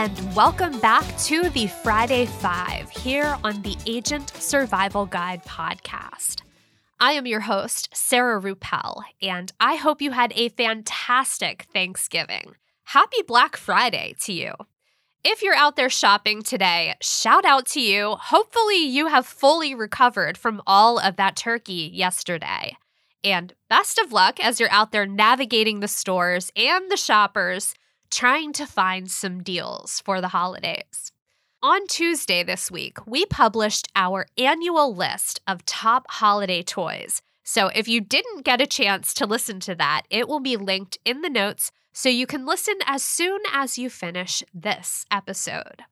and welcome back to the Friday Five here on the Agent Survival Guide podcast. I am your host, Sarah Ruppel, and I hope you had a fantastic Thanksgiving. Happy Black Friday to you. If you're out there shopping today, shout out to you. Hopefully, you have fully recovered from all of that turkey yesterday. And best of luck as you're out there navigating the stores and the shoppers trying to find some deals for the holidays. On Tuesday this week, we published our annual list of top holiday toys. So if you didn't get a chance to listen to that, it will be linked in the notes so you can listen as soon as you finish this episode.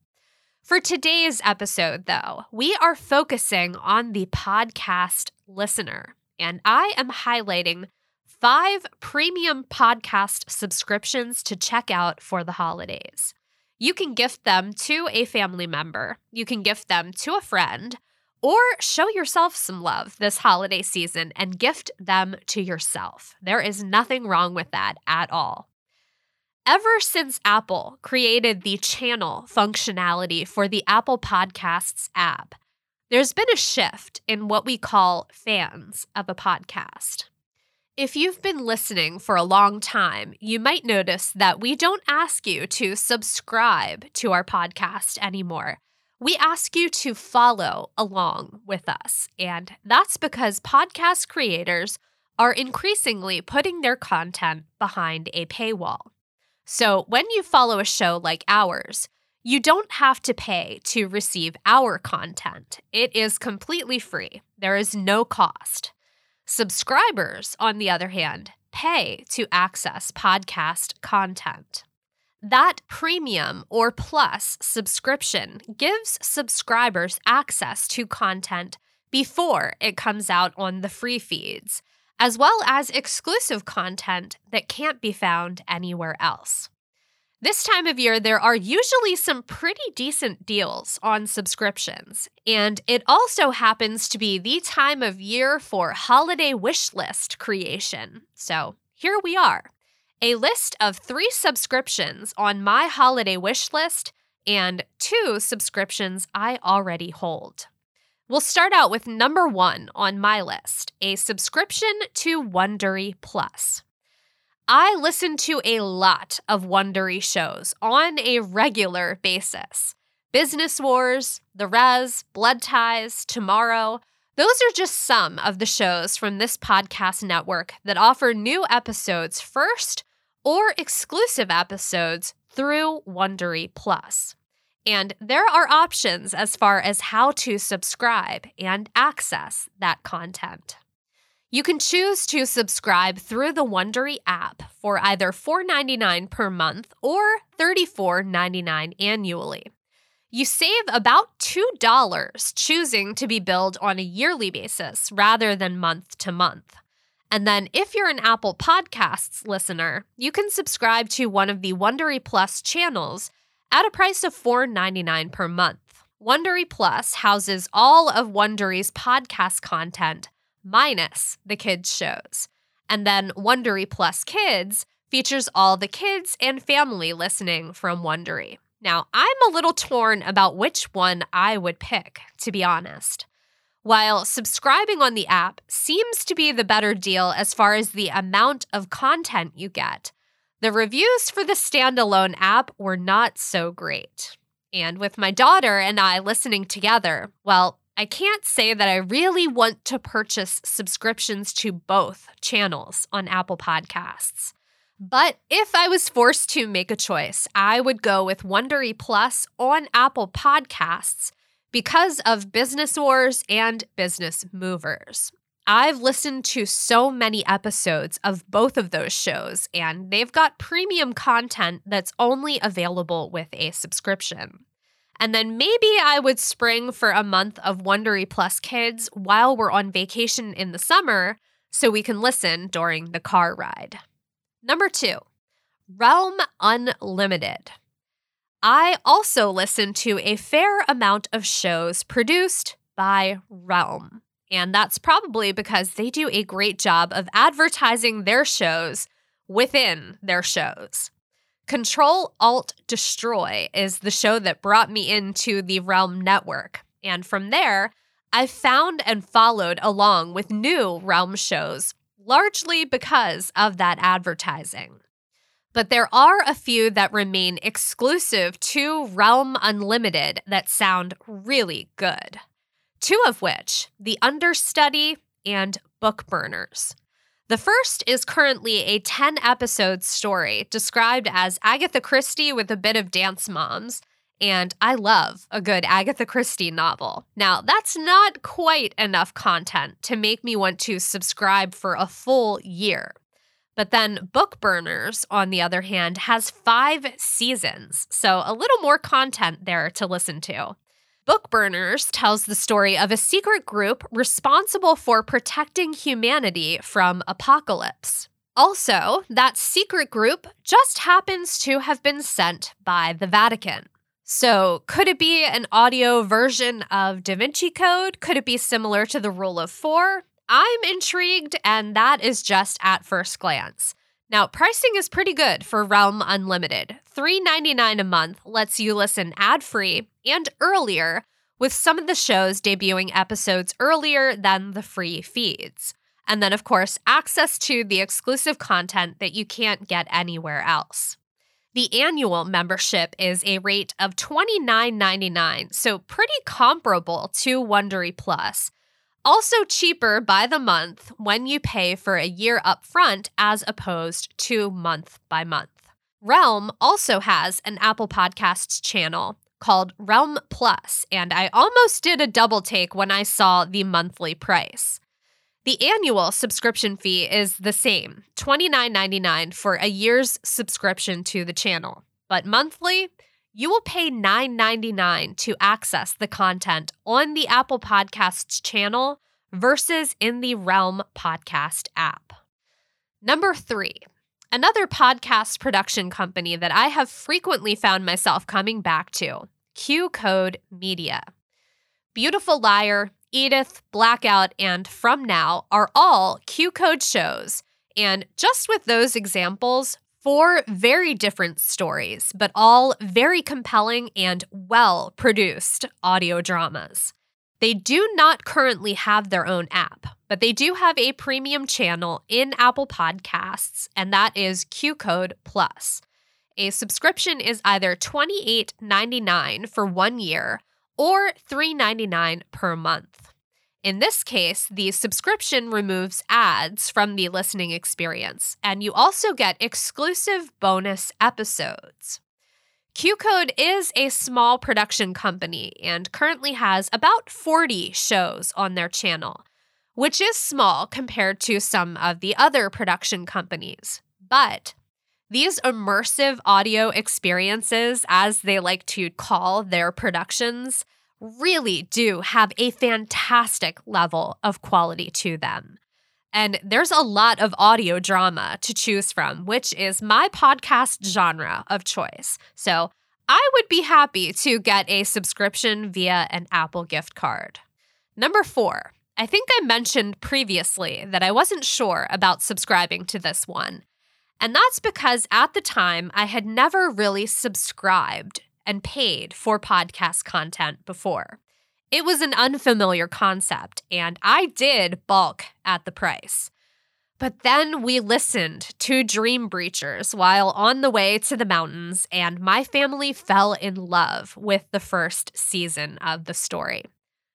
For today's episode, though, we are focusing on the podcast listener, and I am highlighting five premium podcast subscriptions to check out for the holidays. You can gift them to a family member, you can gift them to a friend, or show yourself some love this holiday season and gift them to yourself. There is nothing wrong with that at all. Ever since Apple created the channel functionality for the Apple Podcasts app, there's been a shift in what we call fans of a podcast. If you've been listening for a long time, you might notice that we don't ask you to subscribe to our podcast anymore. We ask you to follow along with us. And that's because podcast creators are increasingly putting their content behind a paywall. So when you follow a show like ours, you don't have to pay to receive our content. It is completely free, there is no cost. Subscribers, on the other hand, pay to access podcast content. That premium or plus subscription gives subscribers access to content before it comes out on the free feeds, as well as exclusive content that can't be found anywhere else. This time of year, there are usually some pretty decent deals on subscriptions. And it also happens to be the time of year for holiday wish list creation. So here we are a list of three subscriptions on my holiday wish list and two subscriptions I already hold. We'll start out with number one on my list a subscription to Wondery Plus. I listen to a lot of Wondery shows on a regular basis. Business Wars, The Res, Blood Ties, Tomorrow. Those are just some of the shows from this podcast network that offer new episodes first or exclusive episodes through Wondery Plus. And there are options as far as how to subscribe and access that content. You can choose to subscribe through the Wondery app for either $4.99 per month or $34.99 annually. You save about $2 choosing to be billed on a yearly basis rather than month to month. And then, if you're an Apple Podcasts listener, you can subscribe to one of the Wondery Plus channels at a price of $4.99 per month. Wondery Plus houses all of Wondery's podcast content minus the kids' shows. And then Wondery Plus Kids features all the kids and family listening from Wondery. Now, I'm a little torn about which one I would pick, to be honest. While subscribing on the app seems to be the better deal as far as the amount of content you get, the reviews for the standalone app were not so great. And with my daughter and I listening together, well, I can't say that I really want to purchase subscriptions to both channels on Apple Podcasts. But if I was forced to make a choice, I would go with Wondery Plus on Apple Podcasts because of Business Wars and Business Movers. I've listened to so many episodes of both of those shows, and they've got premium content that's only available with a subscription. And then maybe I would spring for a month of Wondery Plus Kids while we're on vacation in the summer so we can listen during the car ride. Number two, Realm Unlimited. I also listen to a fair amount of shows produced by Realm. And that's probably because they do a great job of advertising their shows within their shows. Control Alt Destroy is the show that brought me into the Realm network. And from there, I found and followed along with new Realm shows, largely because of that advertising. But there are a few that remain exclusive to Realm Unlimited that sound really good. Two of which, The Understudy and Bookburners. The first is currently a 10 episode story described as Agatha Christie with a bit of dance moms. And I love a good Agatha Christie novel. Now, that's not quite enough content to make me want to subscribe for a full year. But then Bookburners, on the other hand, has five seasons, so a little more content there to listen to. Bookburners tells the story of a secret group responsible for protecting humanity from apocalypse. Also, that secret group just happens to have been sent by the Vatican. So, could it be an audio version of Da Vinci Code? Could it be similar to the Rule of Four? I'm intrigued, and that is just at first glance. Now, pricing is pretty good for Realm Unlimited. $3.99 a month lets you listen ad free and earlier, with some of the shows debuting episodes earlier than the free feeds. And then, of course, access to the exclusive content that you can't get anywhere else. The annual membership is a rate of $29.99, so pretty comparable to Wondery Plus also cheaper by the month when you pay for a year upfront as opposed to month by month. Realm also has an Apple Podcasts channel called Realm Plus, and I almost did a double take when I saw the monthly price. The annual subscription fee is the same, $29.99 for a year's subscription to the channel. But monthly, you will pay $9.99 to access the content on the Apple Podcasts channel versus in the Realm Podcast app. Number three, another podcast production company that I have frequently found myself coming back to Q Code Media. Beautiful Liar, Edith, Blackout, and From Now are all Q Code shows. And just with those examples, Four very different stories, but all very compelling and well produced audio dramas. They do not currently have their own app, but they do have a premium channel in Apple Podcasts, and that is Q Code Plus. A subscription is either $28.99 for one year or $3.99 per month. In this case, the subscription removes ads from the listening experience, and you also get exclusive bonus episodes. Q Code is a small production company and currently has about 40 shows on their channel, which is small compared to some of the other production companies. But these immersive audio experiences, as they like to call their productions, really do have a fantastic level of quality to them. And there's a lot of audio drama to choose from, which is my podcast genre of choice. So I would be happy to get a subscription via an Apple gift card. Number four, I think I mentioned previously that I wasn't sure about subscribing to this one. And that's because at the time I had never really subscribed and paid for podcast content before. It was an unfamiliar concept, and I did balk at the price. But then we listened to Dream Breachers while on the way to the mountains, and my family fell in love with the first season of the story.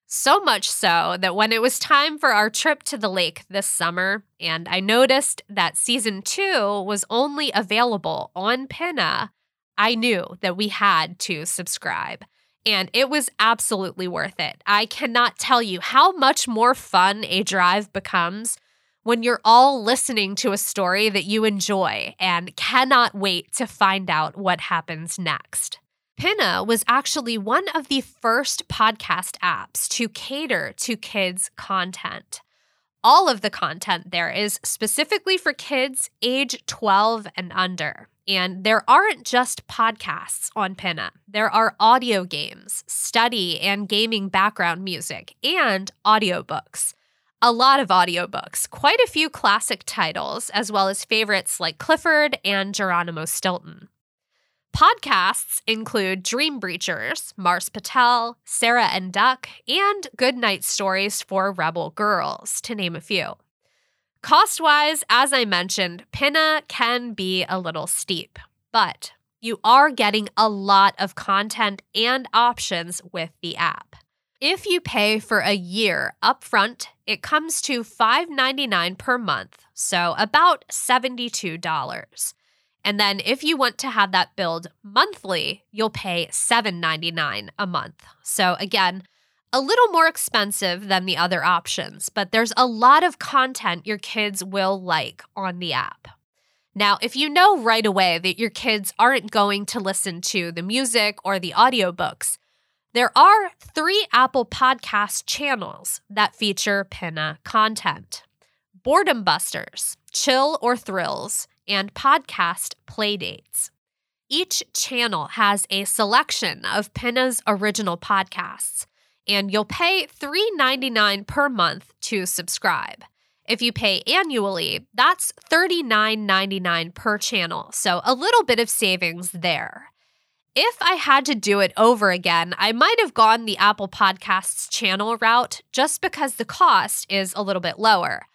So much so that when it was time for our trip to the lake this summer, and I noticed that season two was only available on Pinna, I knew that we had to subscribe. And it was absolutely worth it. I cannot tell you how much more fun a drive becomes when you're all listening to a story that you enjoy and cannot wait to find out what happens next. Pinna was actually one of the first podcast apps to cater to kids' content. All of the content there is specifically for kids age 12 and under. And there aren't just podcasts on Pinna. There are audio games, study and gaming background music, and audiobooks. A lot of audiobooks, quite a few classic titles, as well as favorites like Clifford and Geronimo Stilton. Podcasts include Dream Breachers, Mars Patel, Sarah and Duck, and Goodnight Stories for Rebel Girls, to name a few. Cost wise, as I mentioned, Pinna can be a little steep, but you are getting a lot of content and options with the app. If you pay for a year upfront, it comes to $5.99 per month, so about $72. And then if you want to have that billed monthly, you'll pay $7.99 a month. So again, a little more expensive than the other options, but there's a lot of content your kids will like on the app. Now, if you know right away that your kids aren't going to listen to the music or the audiobooks, there are three Apple Podcast channels that feature Pinna content Boredom Busters, Chill or Thrills, and podcast playdates. Each channel has a selection of Pinna's original podcasts, and you'll pay $3.99 per month to subscribe. If you pay annually, that's $39.99 per channel, so a little bit of savings there. If I had to do it over again, I might have gone the Apple Podcasts channel route just because the cost is a little bit lower.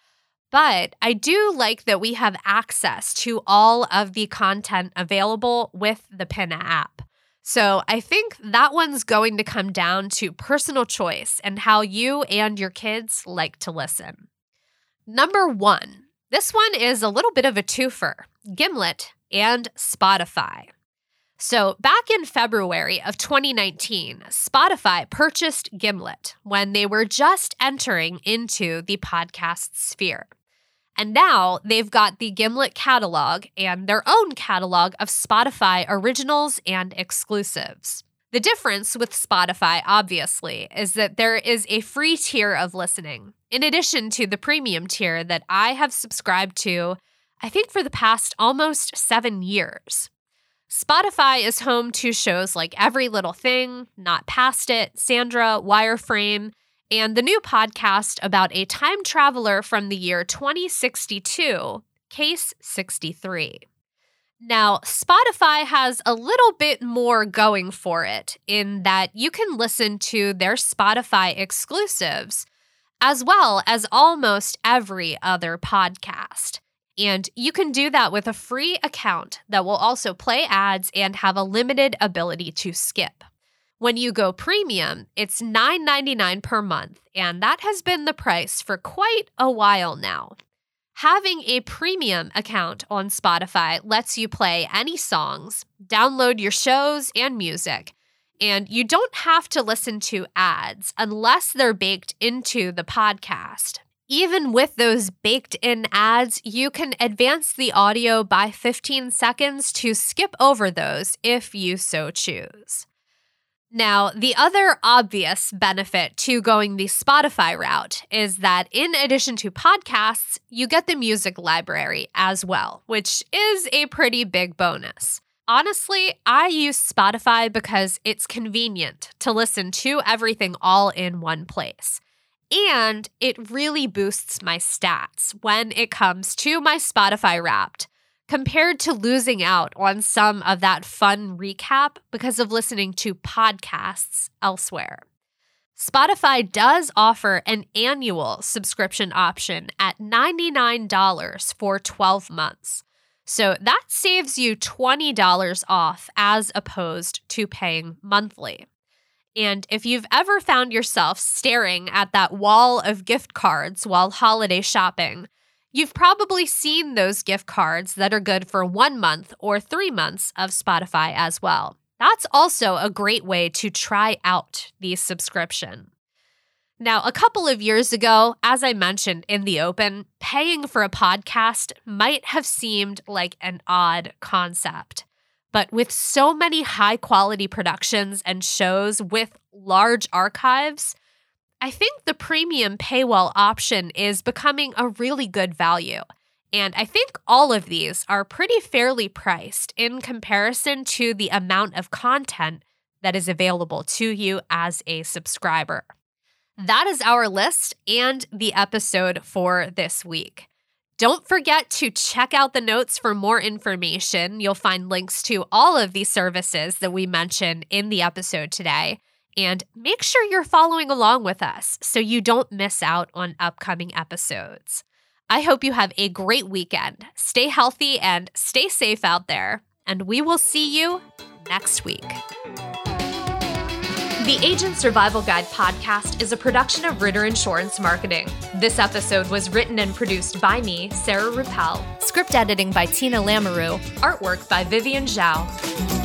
But I do like that we have access to all of the content available with the Pinna app. So I think that one's going to come down to personal choice and how you and your kids like to listen. Number one, this one is a little bit of a twofer Gimlet and Spotify. So, back in February of 2019, Spotify purchased Gimlet when they were just entering into the podcast sphere. And now they've got the Gimlet catalog and their own catalog of Spotify originals and exclusives. The difference with Spotify, obviously, is that there is a free tier of listening, in addition to the premium tier that I have subscribed to, I think, for the past almost seven years. Spotify is home to shows like Every Little Thing, Not Past It, Sandra, Wireframe, and the new podcast about a time traveler from the year 2062, Case 63. Now, Spotify has a little bit more going for it in that you can listen to their Spotify exclusives as well as almost every other podcast. And you can do that with a free account that will also play ads and have a limited ability to skip. When you go premium, it's $9.99 per month, and that has been the price for quite a while now. Having a premium account on Spotify lets you play any songs, download your shows and music, and you don't have to listen to ads unless they're baked into the podcast. Even with those baked in ads, you can advance the audio by 15 seconds to skip over those if you so choose. Now, the other obvious benefit to going the Spotify route is that in addition to podcasts, you get the music library as well, which is a pretty big bonus. Honestly, I use Spotify because it's convenient to listen to everything all in one place. And it really boosts my stats when it comes to my Spotify wrapped compared to losing out on some of that fun recap because of listening to podcasts elsewhere. Spotify does offer an annual subscription option at $99 for 12 months. So that saves you $20 off as opposed to paying monthly. And if you've ever found yourself staring at that wall of gift cards while holiday shopping, You've probably seen those gift cards that are good for one month or three months of Spotify as well. That's also a great way to try out the subscription. Now, a couple of years ago, as I mentioned in the open, paying for a podcast might have seemed like an odd concept. But with so many high quality productions and shows with large archives, I think the premium paywall option is becoming a really good value. And I think all of these are pretty fairly priced in comparison to the amount of content that is available to you as a subscriber. That is our list and the episode for this week. Don't forget to check out the notes for more information. You'll find links to all of these services that we mention in the episode today. And make sure you're following along with us so you don't miss out on upcoming episodes. I hope you have a great weekend. Stay healthy and stay safe out there. And we will see you next week. The Agent Survival Guide podcast is a production of Ritter Insurance Marketing. This episode was written and produced by me, Sarah Ruppel. Script editing by Tina Lamoureux. Artwork by Vivian Zhao.